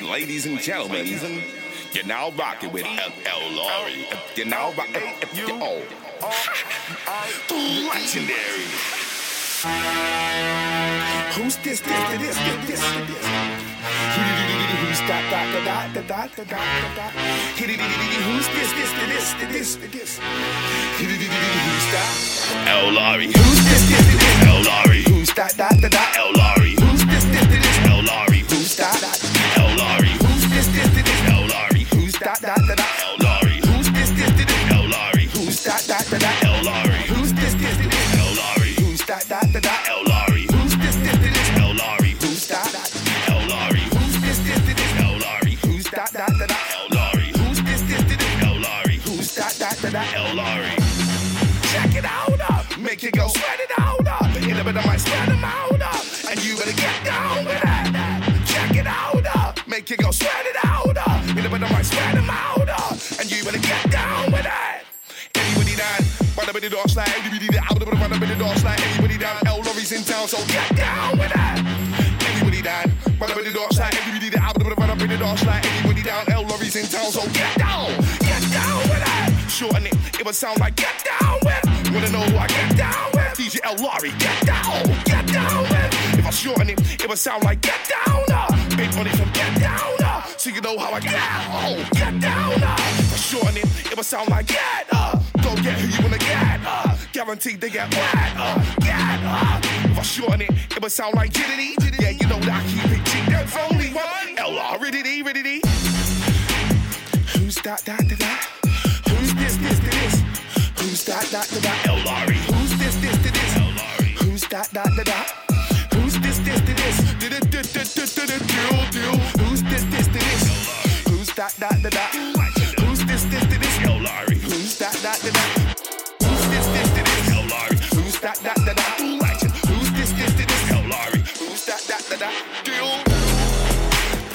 Ladies and gentlemen, you're now rocking with L. Laurie. You're now rocking. Oh, legendary. Who's this? This? This? This? This? this? Who's that? That? That? That? That? That? That? Who's this? This? This? This? This? Who's that? L. Laurie. Who's this? This? This? L. Laurie. Who's that? That? That? L. Laurie. Who's this? This? This? L. Laurie. Who's that? That? L. Laurie. Who's this? This? This? L. Laurie. Who's that? That? Run up in the slide, down? Run up in the door slide, anybody down? L Laurie's in town, so get down with that. Anybody down? Run up in the door slide, anybody down? Run up in the door slide, anybody down? L Laurie's in town, so get down, get down with that. Shorten it, it would sound like get down with. Wanna know who I get down with? DJ L Laurie, get down, get down with. If I shorten it, it would sound like get down. Uh. Big money from get down, uh. so you know how I get down, get down. Uh. If I shorten it, it would sound like get. Uh. Get who you wanna get. Uh. Guaranteed they get wet. Uh. Get. Uh. If I shorten it, it would sound like jittity. Yeah, you know that I keep it cheap. There's only one. L R riddity riddity. Who's that? That? That? that? Who's this? This? This? Who's that? That? That? that? L Who's this? This? This? L Laurie. Who's that? That? That? that? Who's this? This? This? Deal, deal. Who's this? This? This? Who's that? That? That? that? That? That? That? that? Who's this? This? This? L Laurie. Who's that? That? That? that? Deal.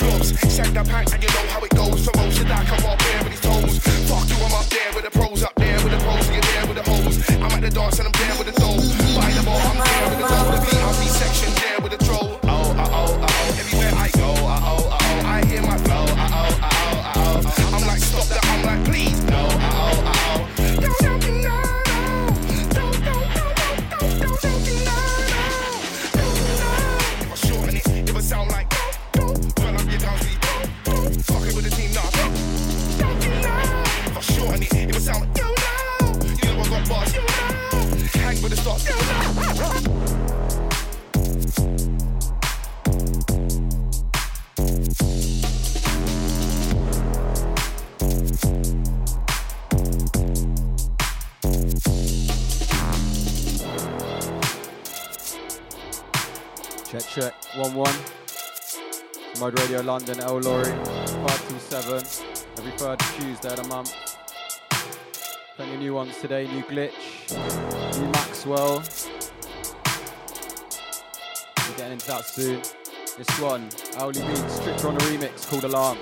Props, sack the pack and you know how it goes. From most of that, come up there with his toes. Fuck you, I'm up there with the pros up there with the pros, you're there with the hoes. I'm at the dance and I'm there with the dough. By the ball, I'm there with the dough. Check, check. 1 1. Mode Radio London, L Laurie. 527. Every third Tuesday of the month. Plenty of new ones today. New Glitch. New Maxwell. We're getting into that soon. This one, Owly Beats, Stricter on a remix called Alarm.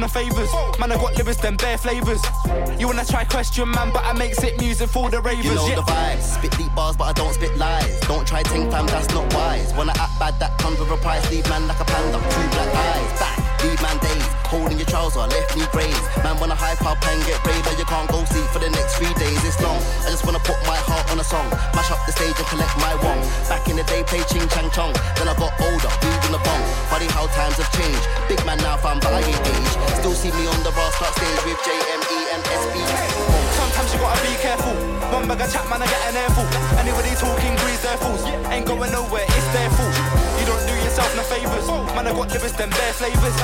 No favors. Man, I got lyrics, them bare flavors. You wanna try question, man, but I makes it music for the ravers. You know yeah. the vibes. Spit deep bars, but I don't spit lies. Don't try ting fam, that's not wise. Wanna act bad, that comes with a price. Leave man like a panda, two black eyes. Back, leave man days. Holding your trouser, left knee graze. Man wanna hype up and get brave, but you can't go see for the next three days. It's long. I just wanna put my heart on a song. Mash up the stage and collect my wong. Back in the day, play ching chang chong. Then I got older, in the bong. Funny how times have changed. Big man now, I ain't age. Still see me on the bar start stage with JME and SB. Sometimes you gotta be careful. One bag of chat, man, I get an airful. Anybody talking grease their fools. Ain't going nowhere, it's their fault. You don't do yourself no favors. Man, I got lyrics, them bare flavors.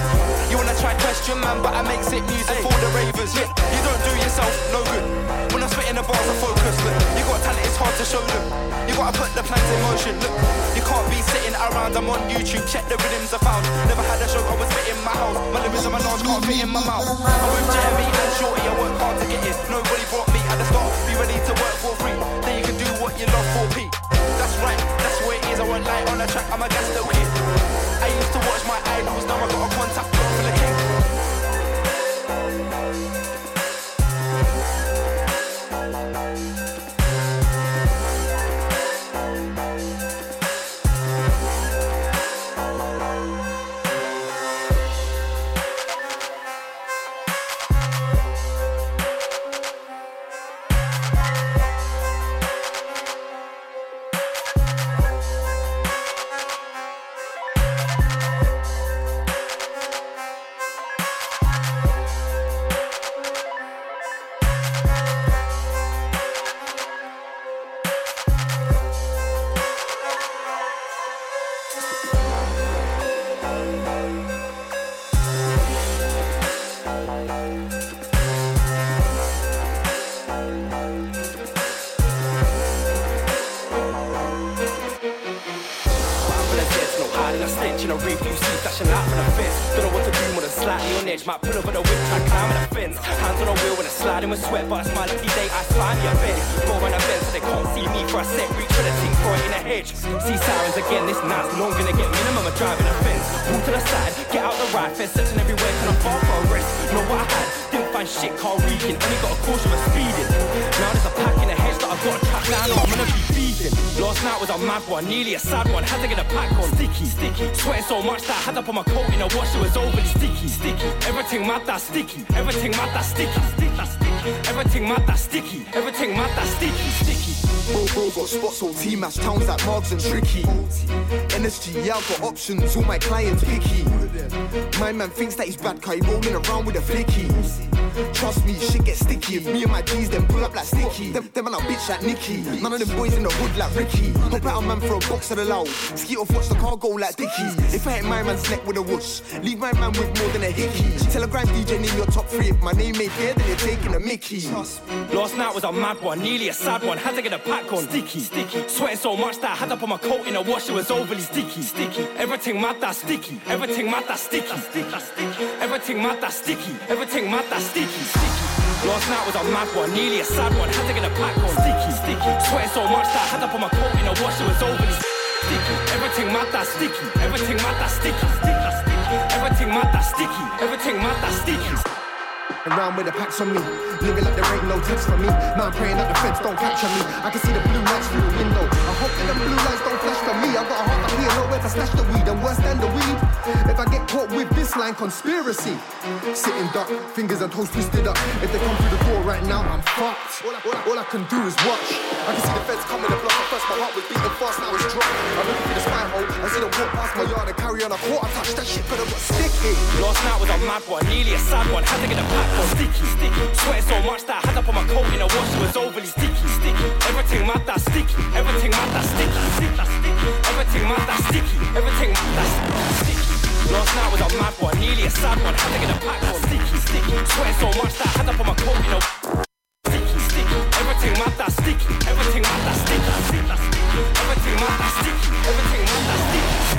You wanna try question, man, but I makes it music for the ravers. Yeah, you don't do yourself no good. Spitting the bars, I focus. Look, you got talent, it's hard to show them. You gotta put the plans in motion. Look, you can't be sitting around. I'm on YouTube, check the rhythms I found. Never had a show, I was spitting my house. My lyrics are my large, can't fit in my mouth. I'm with Jeremy and Shorty, I work hard to get it. Nobody brought me at the start. Be ready to work for free. Then you can do what you love for P. That's right, that's way it is. I want light on the track, I'm a gas kid. I used to watch my idols, now I got a edge. Might pull over the whip, try climbing the fence. Hands on the wheel when I'm sliding with sweat, but it's my lucky day. I find me a bed. Go on a bend so they can't see me for a sec. Reach for the thing, throw it in a hedge. See sirens again, this night's long gonna get minimum of driving a fence. Move to the side, get out the right fence, searching everywhere, can I fall for a rest? Know what I had? Didn't find shit, car reeking. Only got a caution for speeding. Now there's a pack in the hedge that I've got to track down or I'm gonna be. Last night was a mad one, nearly a sad one. Had to get a pack on. Sticky, sticky. Sweating so much that I had to put my coat in a wash. It was overly sticky, sticky. Everything mad that sticky. Everything mad that sticky, sticky, sticky. Everything mad that sticky. Everything mad that sticky, sticky. Bro, bro, got spots on team match towns like Marks and Tricky. NSG, yeah, I've got options, all my clients picky. My man thinks that he's bad, cause he rolling around with a flicky. Trust me, shit gets sticky. If me and my G's then pull up like sticky. Them, them man a bitch like Nicky. None of them boys in the hood like Ricky. Hop out a man for a box of the loud. Ski off, watch the car go like Dicky. If I hit my man's neck with a whoosh, leave my man with more than a hickey. Telegram DJ name your top three. If my name ain't there, then you're taking a Mickey. Last night was a mad one, nearly a sad one. Had to get a pack on. Sticky, sticky. Sweating so much that I had to put my coat in a wash. It was overly sticky, sticky. Everything mad that sticky. Everything mad that sticky, sticky, sticky. Everything mad that sticky. Everything mad that sticky, sticky. sticky. Last night was a mad one, nearly a sad one. Had to get a pack on. Sticky, sticky. Sweating so much that I had to put my coat in a wash. It was overly sticky. Everything mad that sticky. Everything mad that sticky, sticky, sticky. Everything mad that sticky. Everything mad that sticky. Around with the packs on me, living like there ain't no text for me. Now I'm praying that the feds don't capture me. I can see the blue lights through the window. I hope that the blue lights don't flash for me. I got a heart up here, nowhere to stash the weed, and worse than the weed. If I get caught with this line, conspiracy. Sitting duck, fingers and toes twisted up. If they come through the door right now, I'm fucked. All I, all I, all I can do is watch. I can see the feds coming to block. First, my heart was beating fast, now it's dropped. I'm looking through the spy hole. I see them walk past my yard and carry on a quarter touch. That shit could have got sticky. Last night was a mad one, nearly a sad one. Had to get a on. Sticky, sticky. Sweating so much that I had to put my coat in a wash. It was overly sticky, sticky. Everything mad that sticky. Everything mad that sticky, sticky, sticky. Everything mad that sticky. Everything mad that sticky. Last night was a mad one, nearly a sad one. Had to get a pack on. Sticky, sticky. Sweating so much that I had to put my coat in a sticky, sticky. Everything mad that sticky. Everything mad that sticky, sticky. Everything mad that sticky. Everything mad that sticky.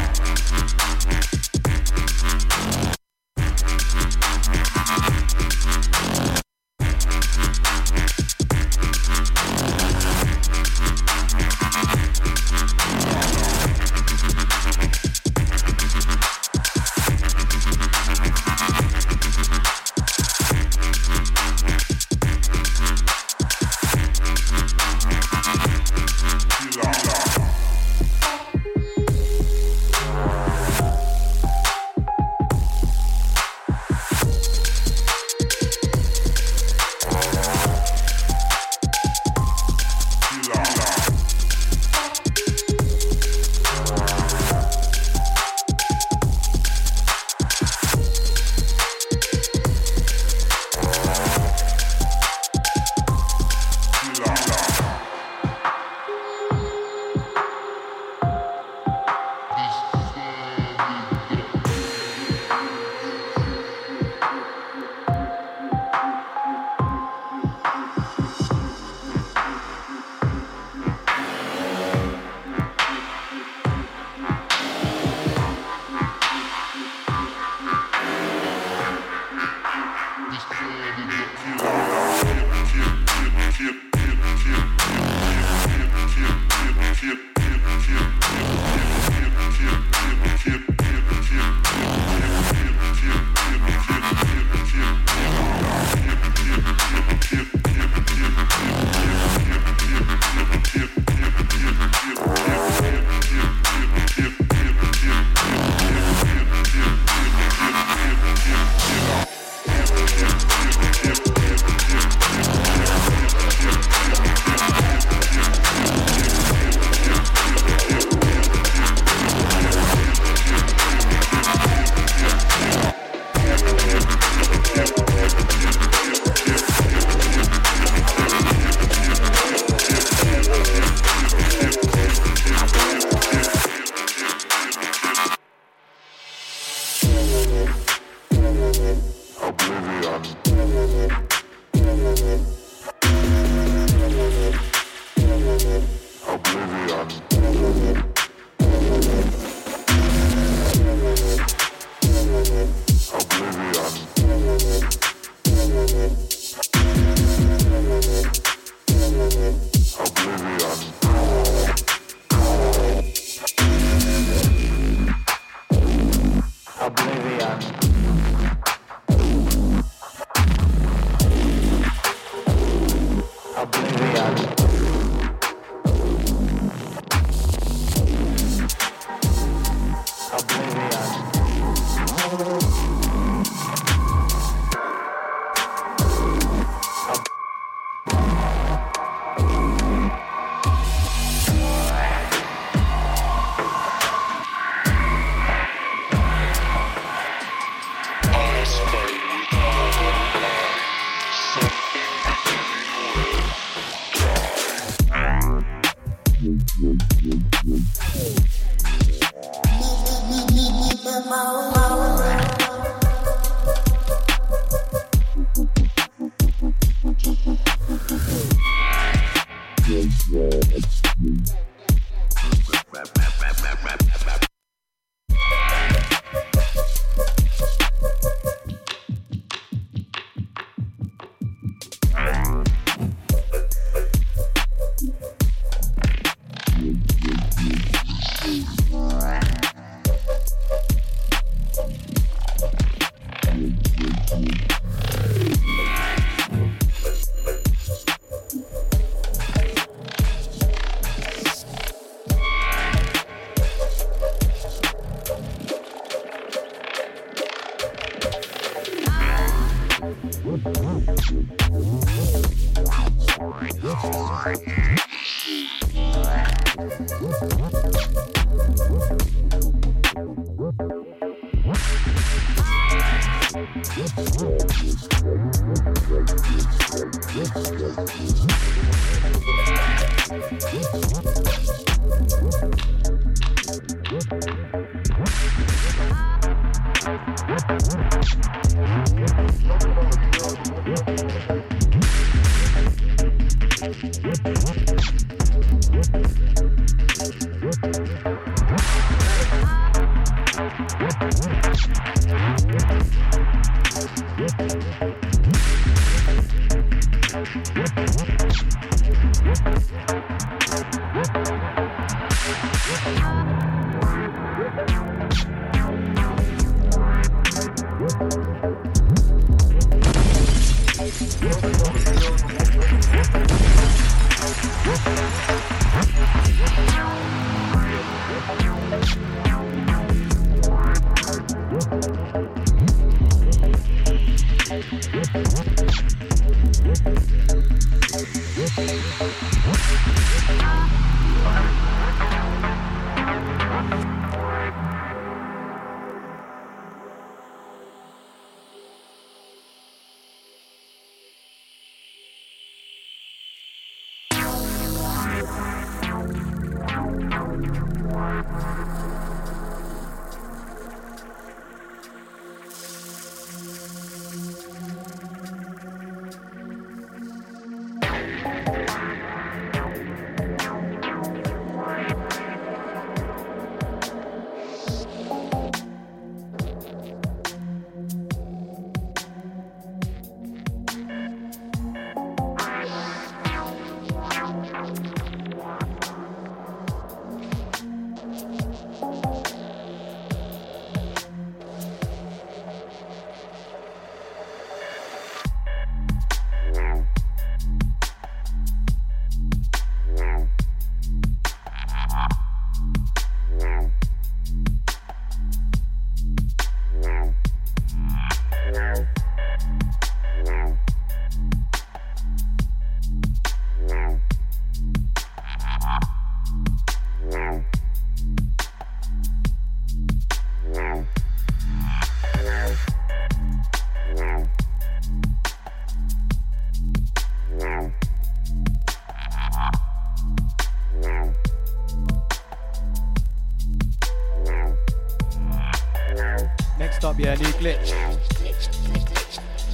Glitch.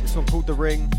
This one called The Ring.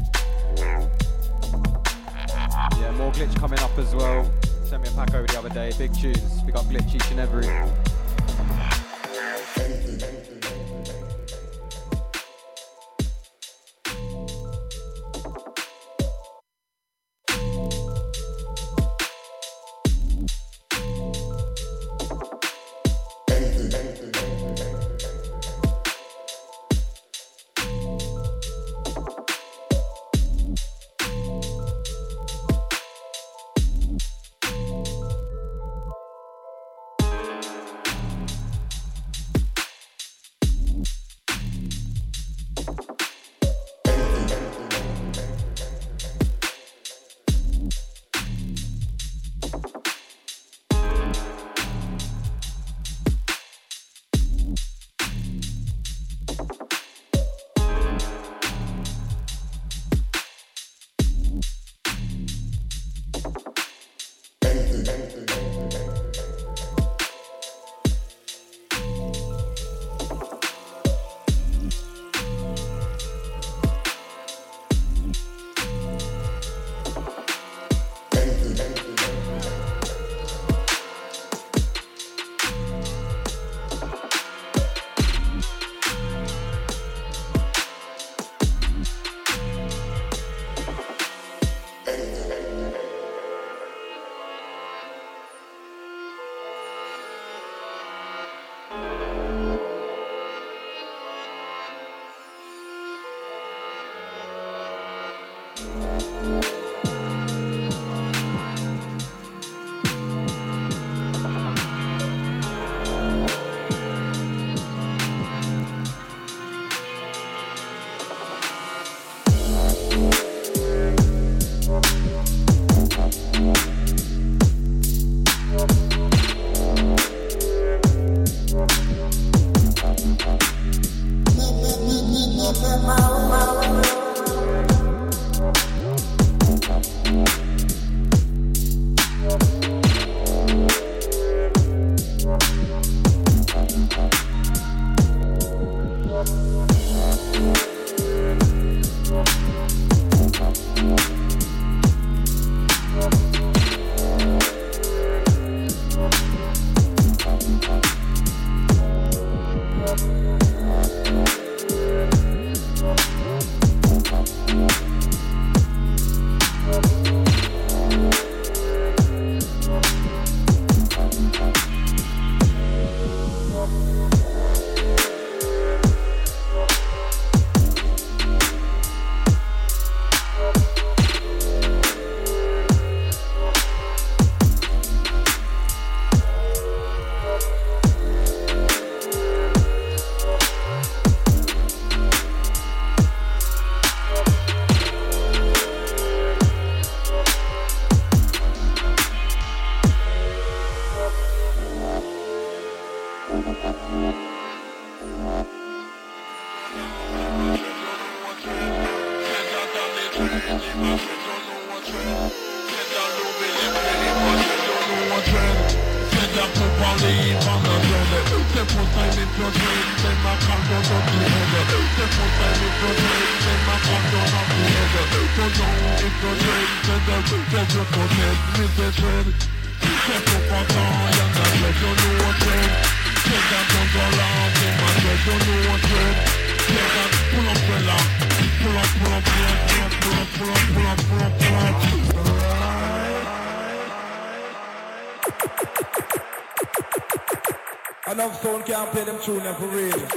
Sound can't play them tune for real.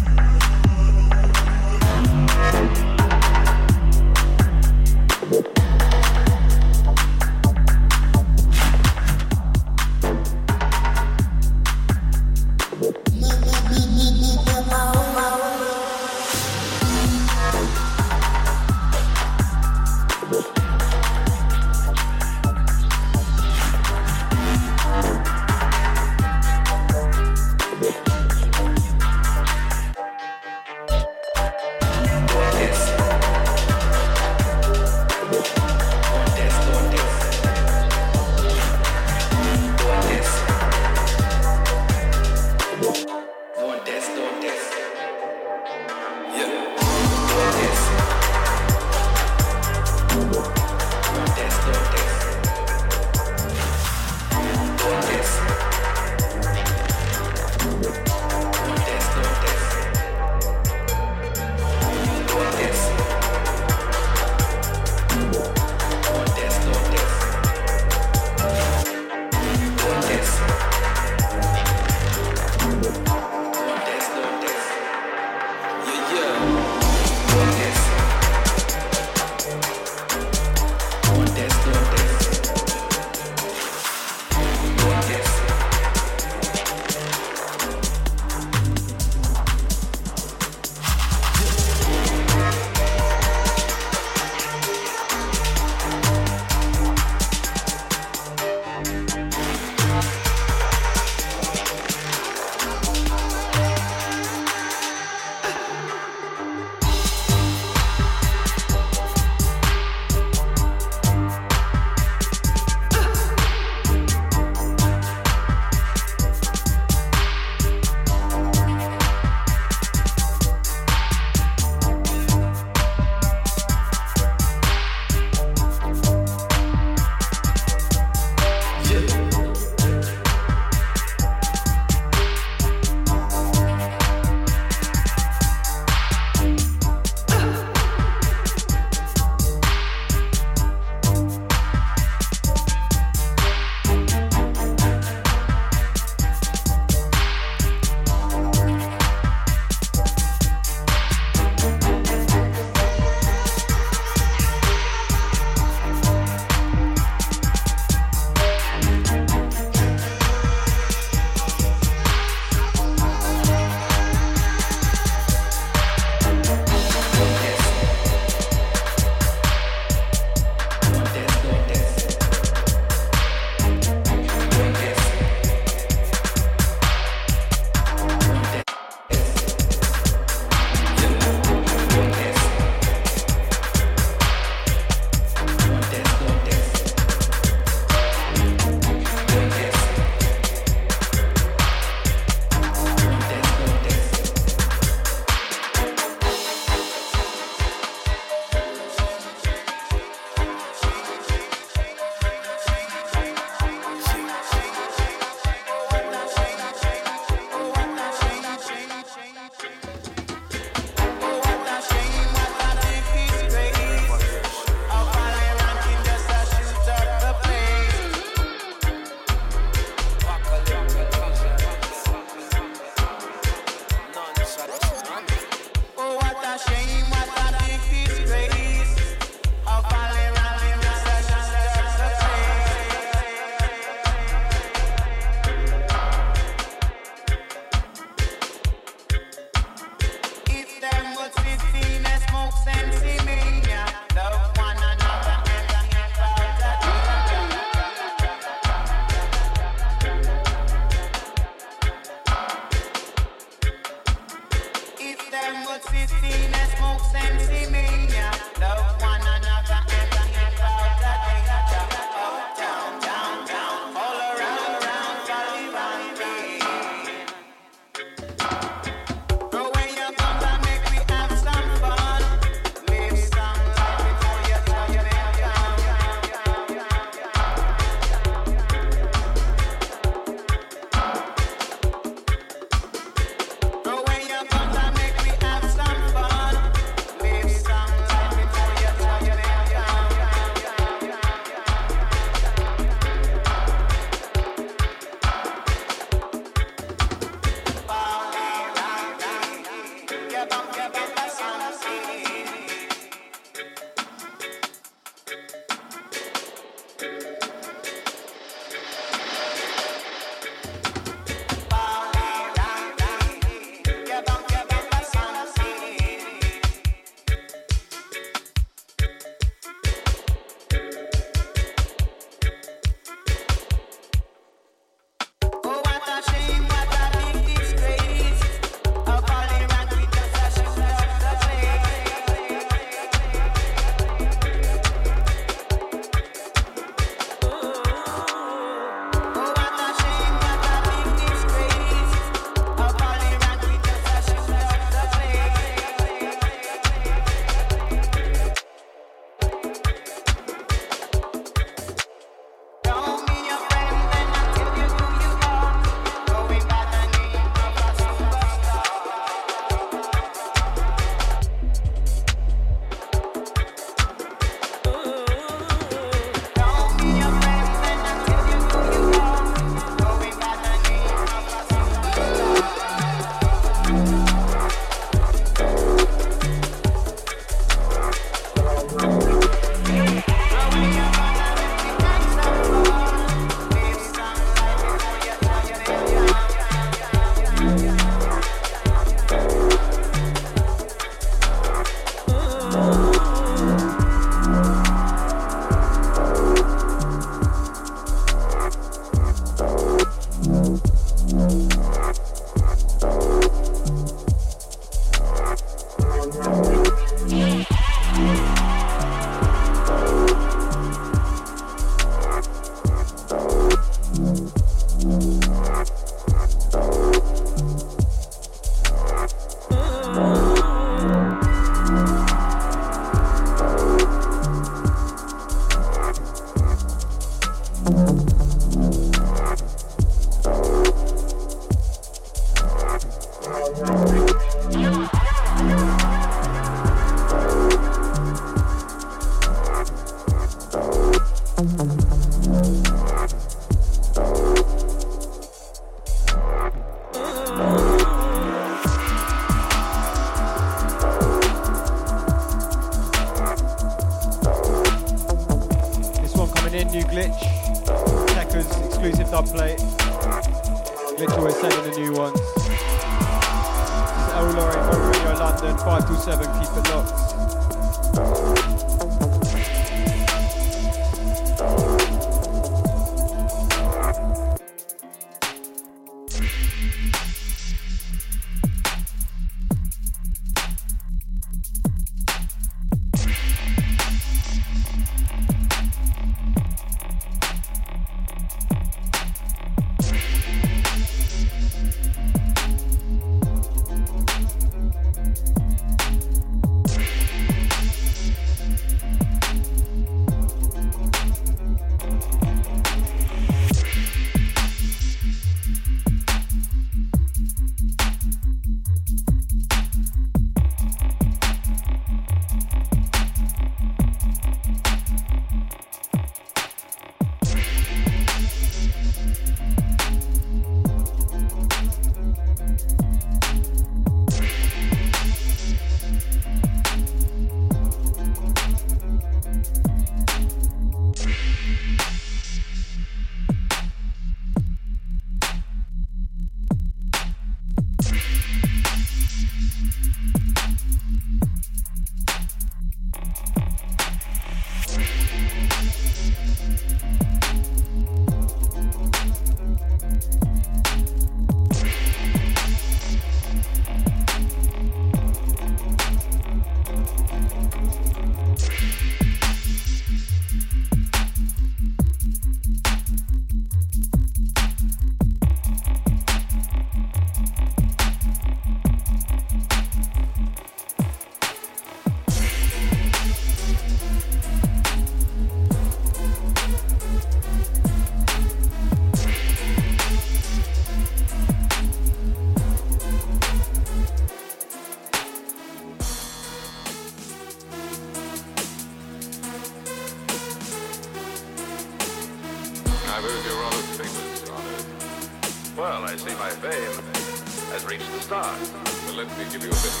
Chat.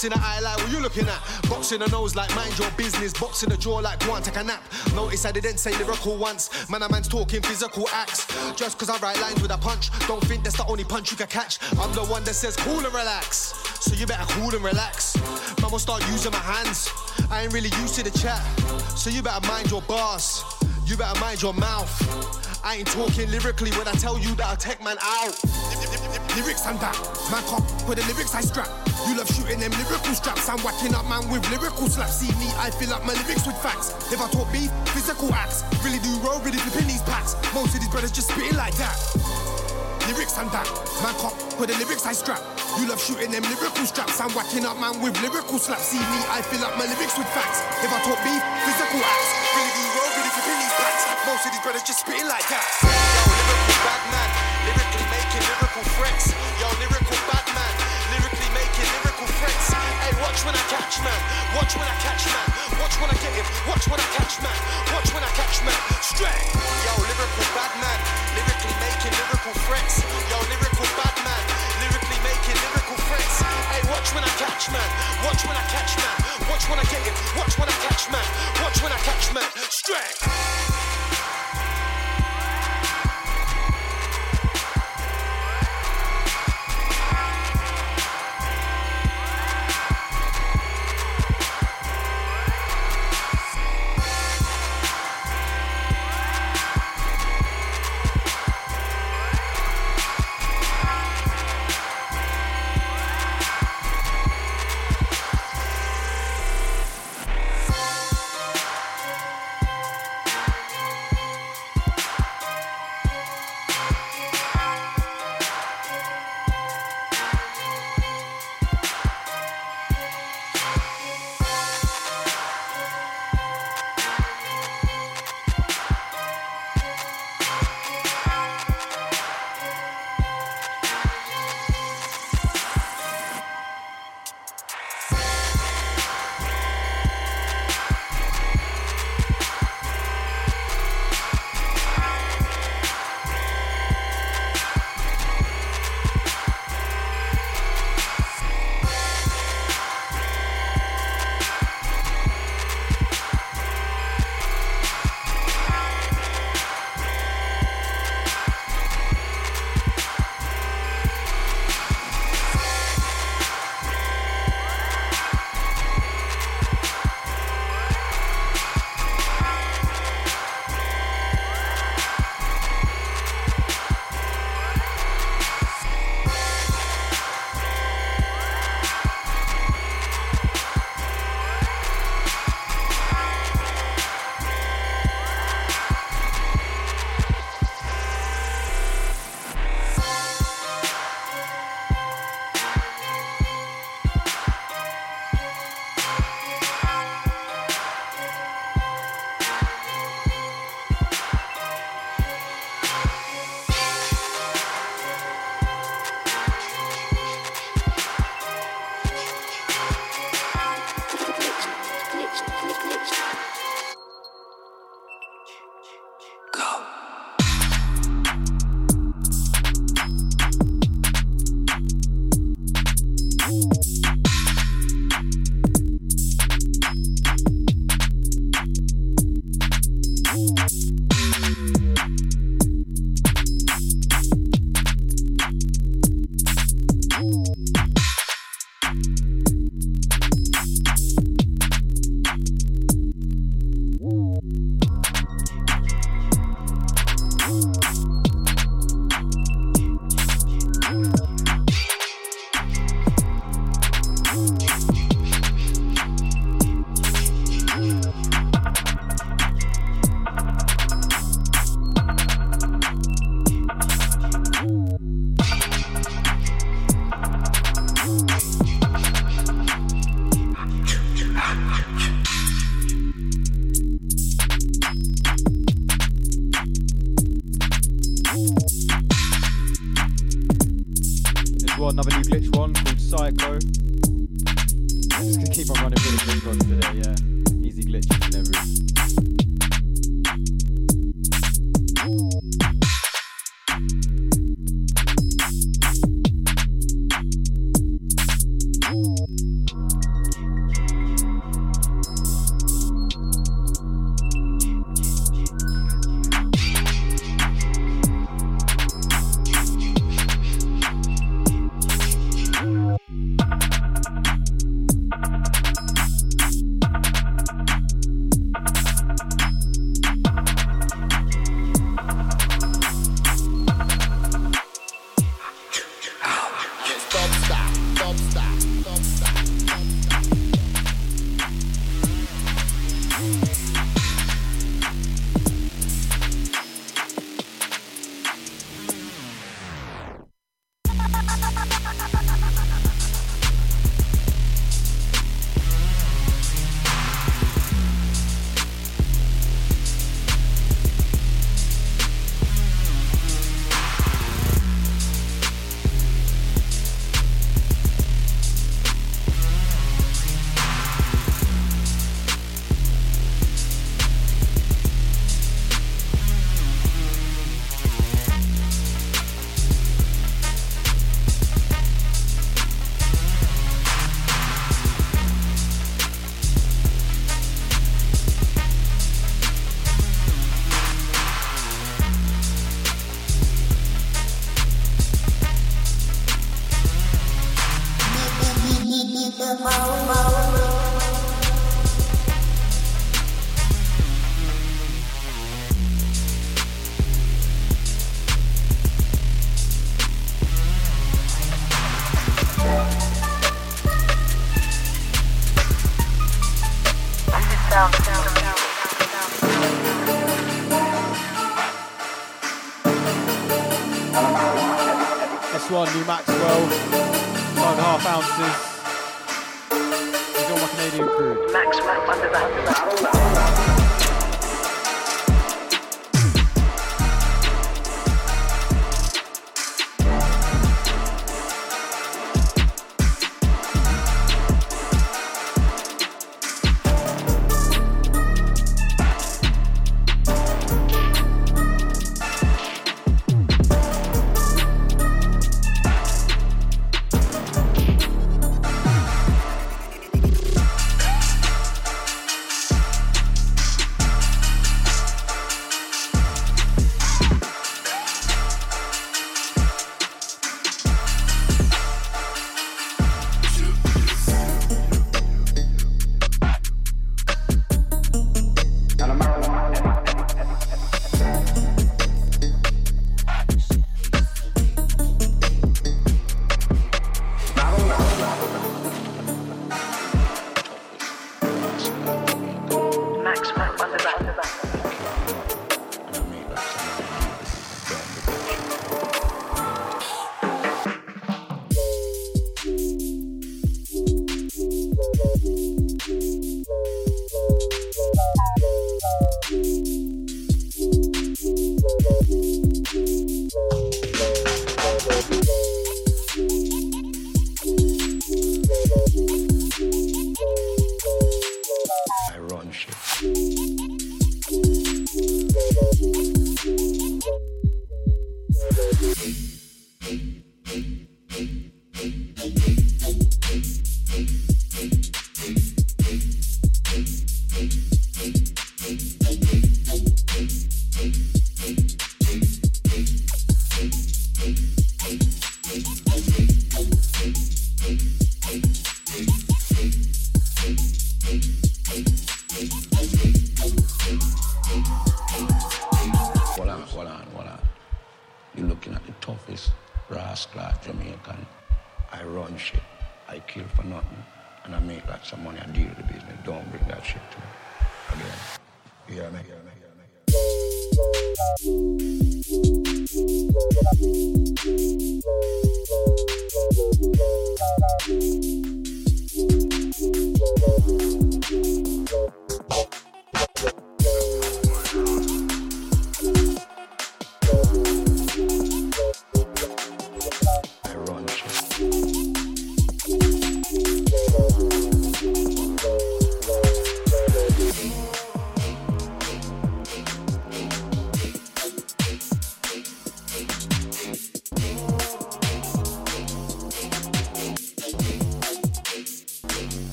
Boxing the eye like what you looking at. Boxing the nose like mind your business. Boxing the jaw like go on take a nap. Notice I didn't say lyrical once. Man, a man's talking physical acts. Just cause I write lines with a punch. Don't think that's the only punch you can catch. I'm the one that says cool and relax. So you better cool and relax. Will start using my hands. I ain't really used to the chat. So you better mind your bars. You better mind your mouth. I ain't talking lyrically when I tell you that I'll take man out. Lyrics and that, man cop, with the lyrics I strap. You love shooting them lyrical straps. I'm whacking up man with lyrical slaps. See me, I fill up my lyrics with facts. If I talk beef, physical acts. Really do roll, really flipping these packs. Most of these brothers just spitting like that. Lyrics and that, man cop, with the lyrics I strap. You love shooting them lyrical straps. I'm whacking up man with lyrical slaps. See me, I fill up my lyrics with facts. If I talk beef, physical acts. Really do roll, really flipping these packs. most of these brothers just spitting like that. Watch when I catch man, watch when I get him, watch when I catch man, watch when I catch man. Straight. Yo, lyrical bad man, lyrically making lyrical threats. Yo, lyrical bad man, lyrically making lyrical threats. Hey, watch when I catch man, watch when I catch man, watch when I get him, watch when I catch man, watch when I catch man. Straight.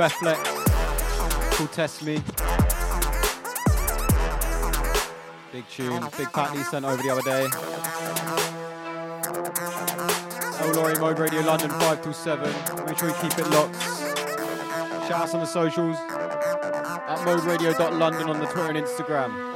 New F-Flex called Test Me. Big tune, big pack he sent over the other day. Oh Laurie Mode Radio London 5 till 7. Make sure you keep it locked. Shout out on the socials at moderadio.london on the Twitter and Instagram.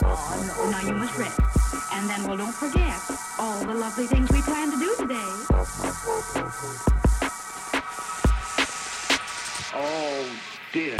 Oh, no, now you must rest. And then we'll don't forget all the lovely things we planned to do today. Oh dear.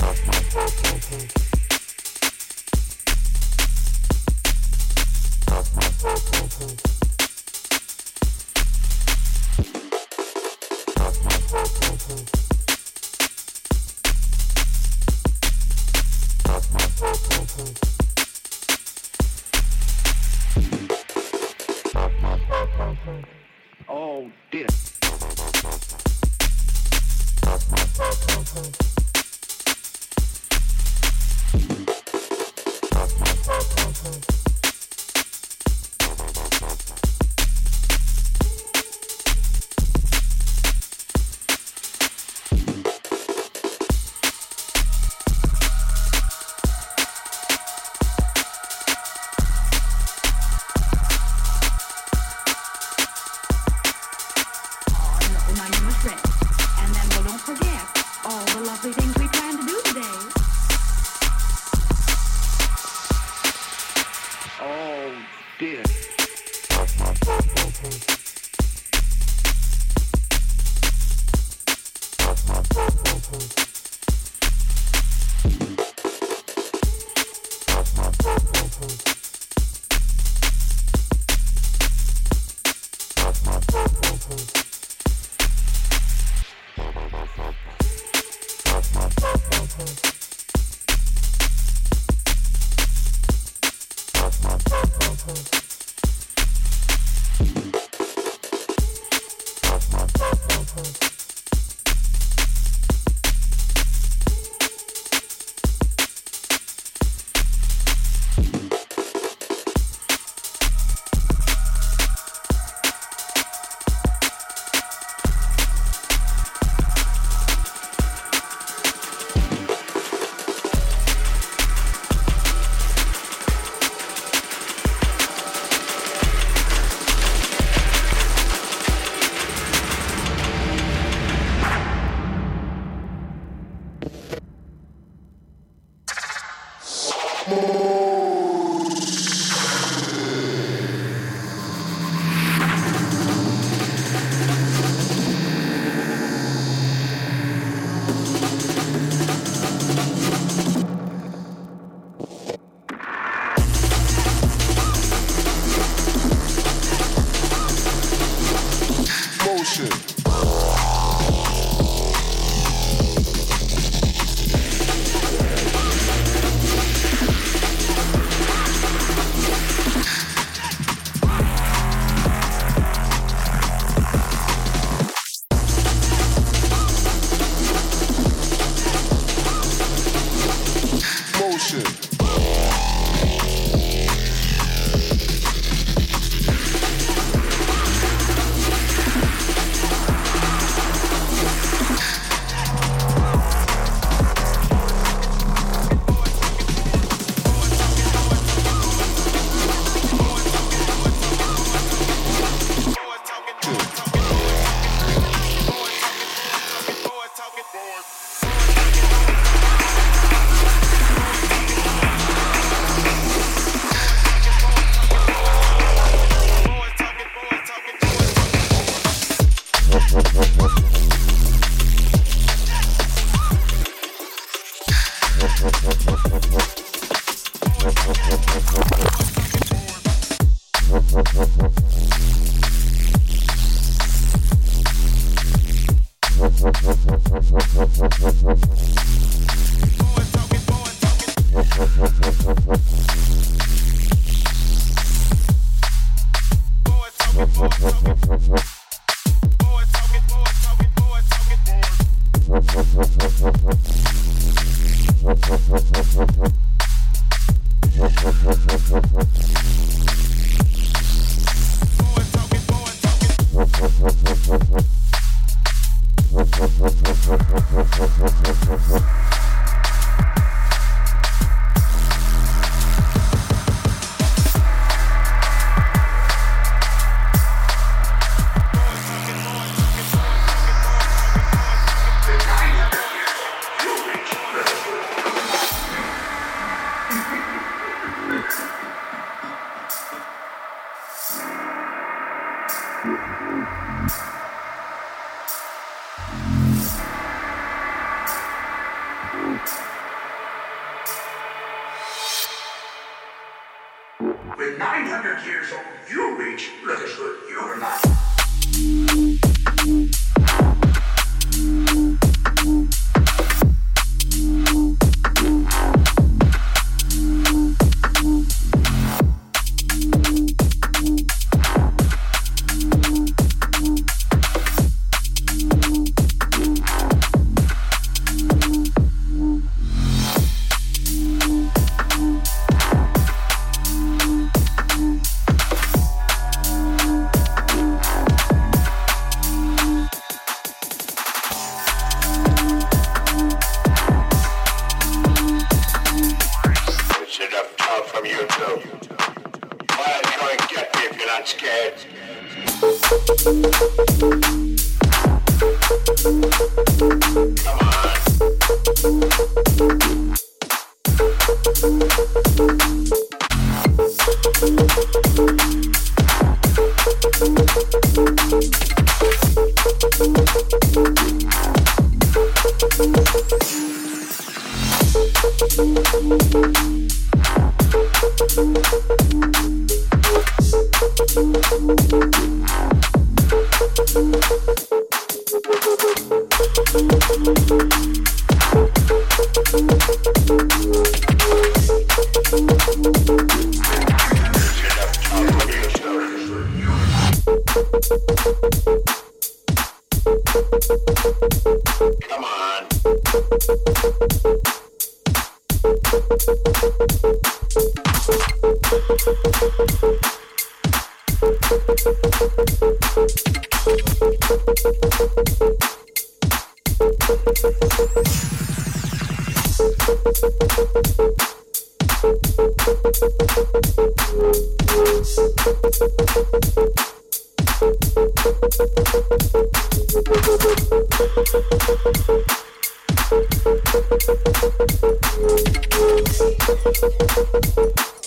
Thank you.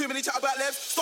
Too many chat about left.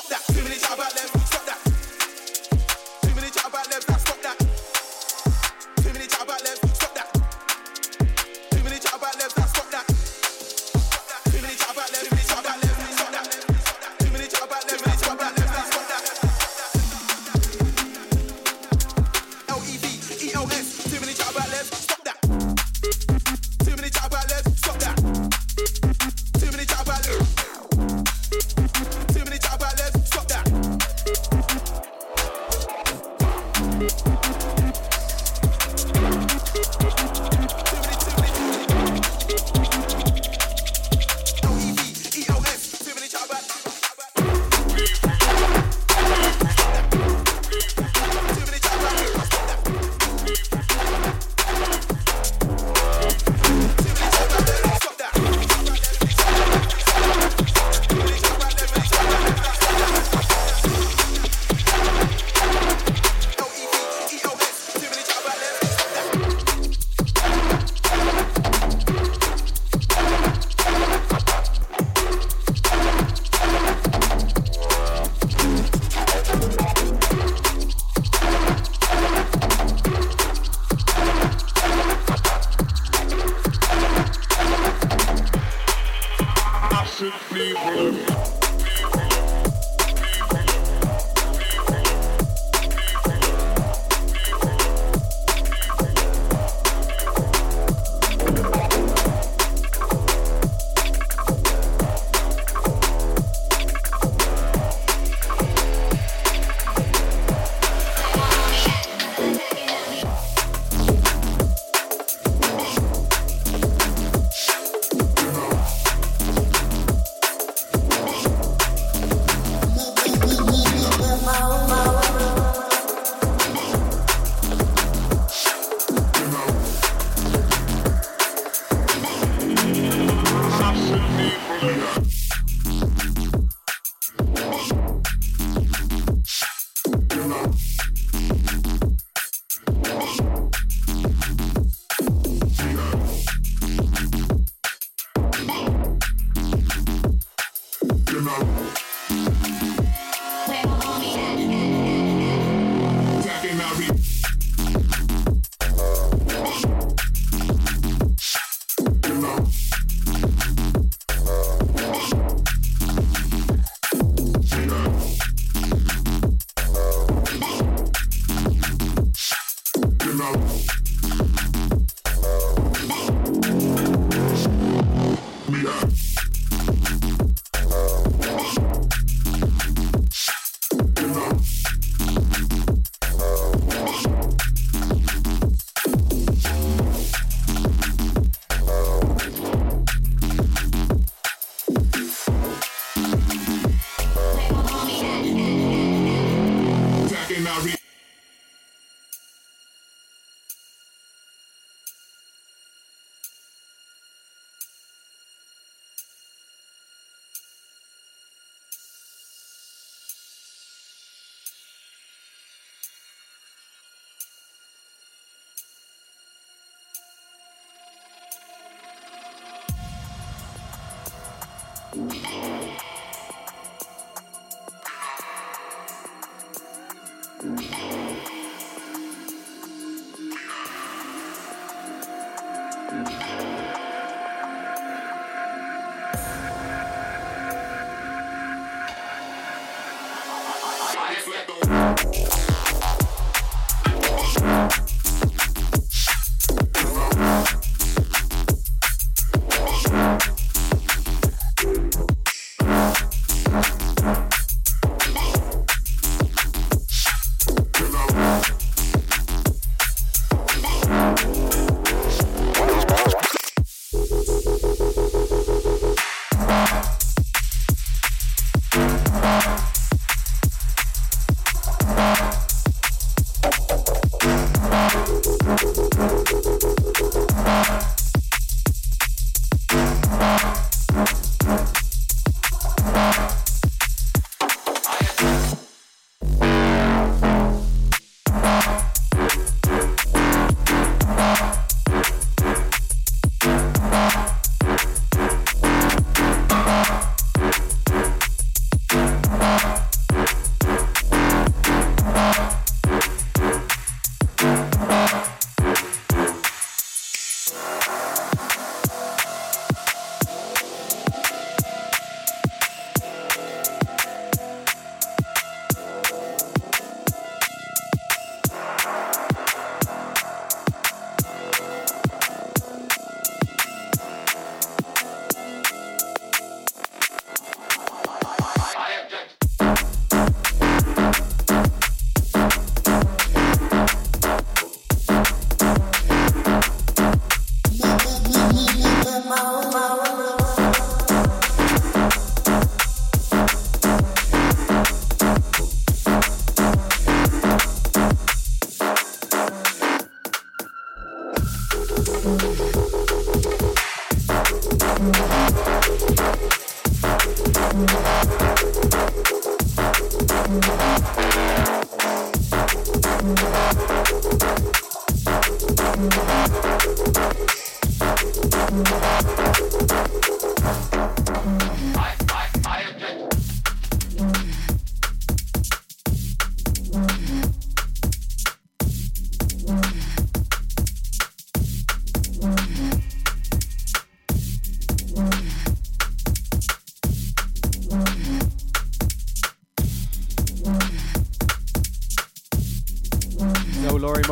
Ooh.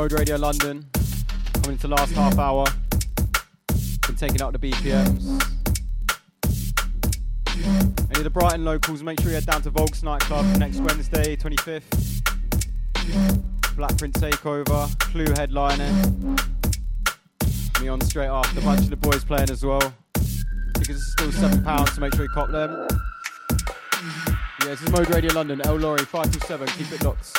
Mode Radio London. Coming into the last half hour. Been taking out the BPMs. Any of the Brighton locals, make sure you head down to Volks nightclub next Wednesday, 25th. Black Print Takeover, Clue headlining. Me on straight after. A bunch of the boys playing as well. Tickets are still £7, so make sure you cop them. Yeah, this is Mode Radio London, El Laurie, 527. Keep it locked.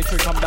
Make sure you come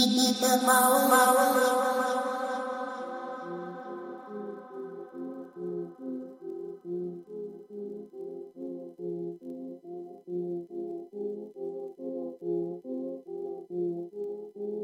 Mama, mama, mama.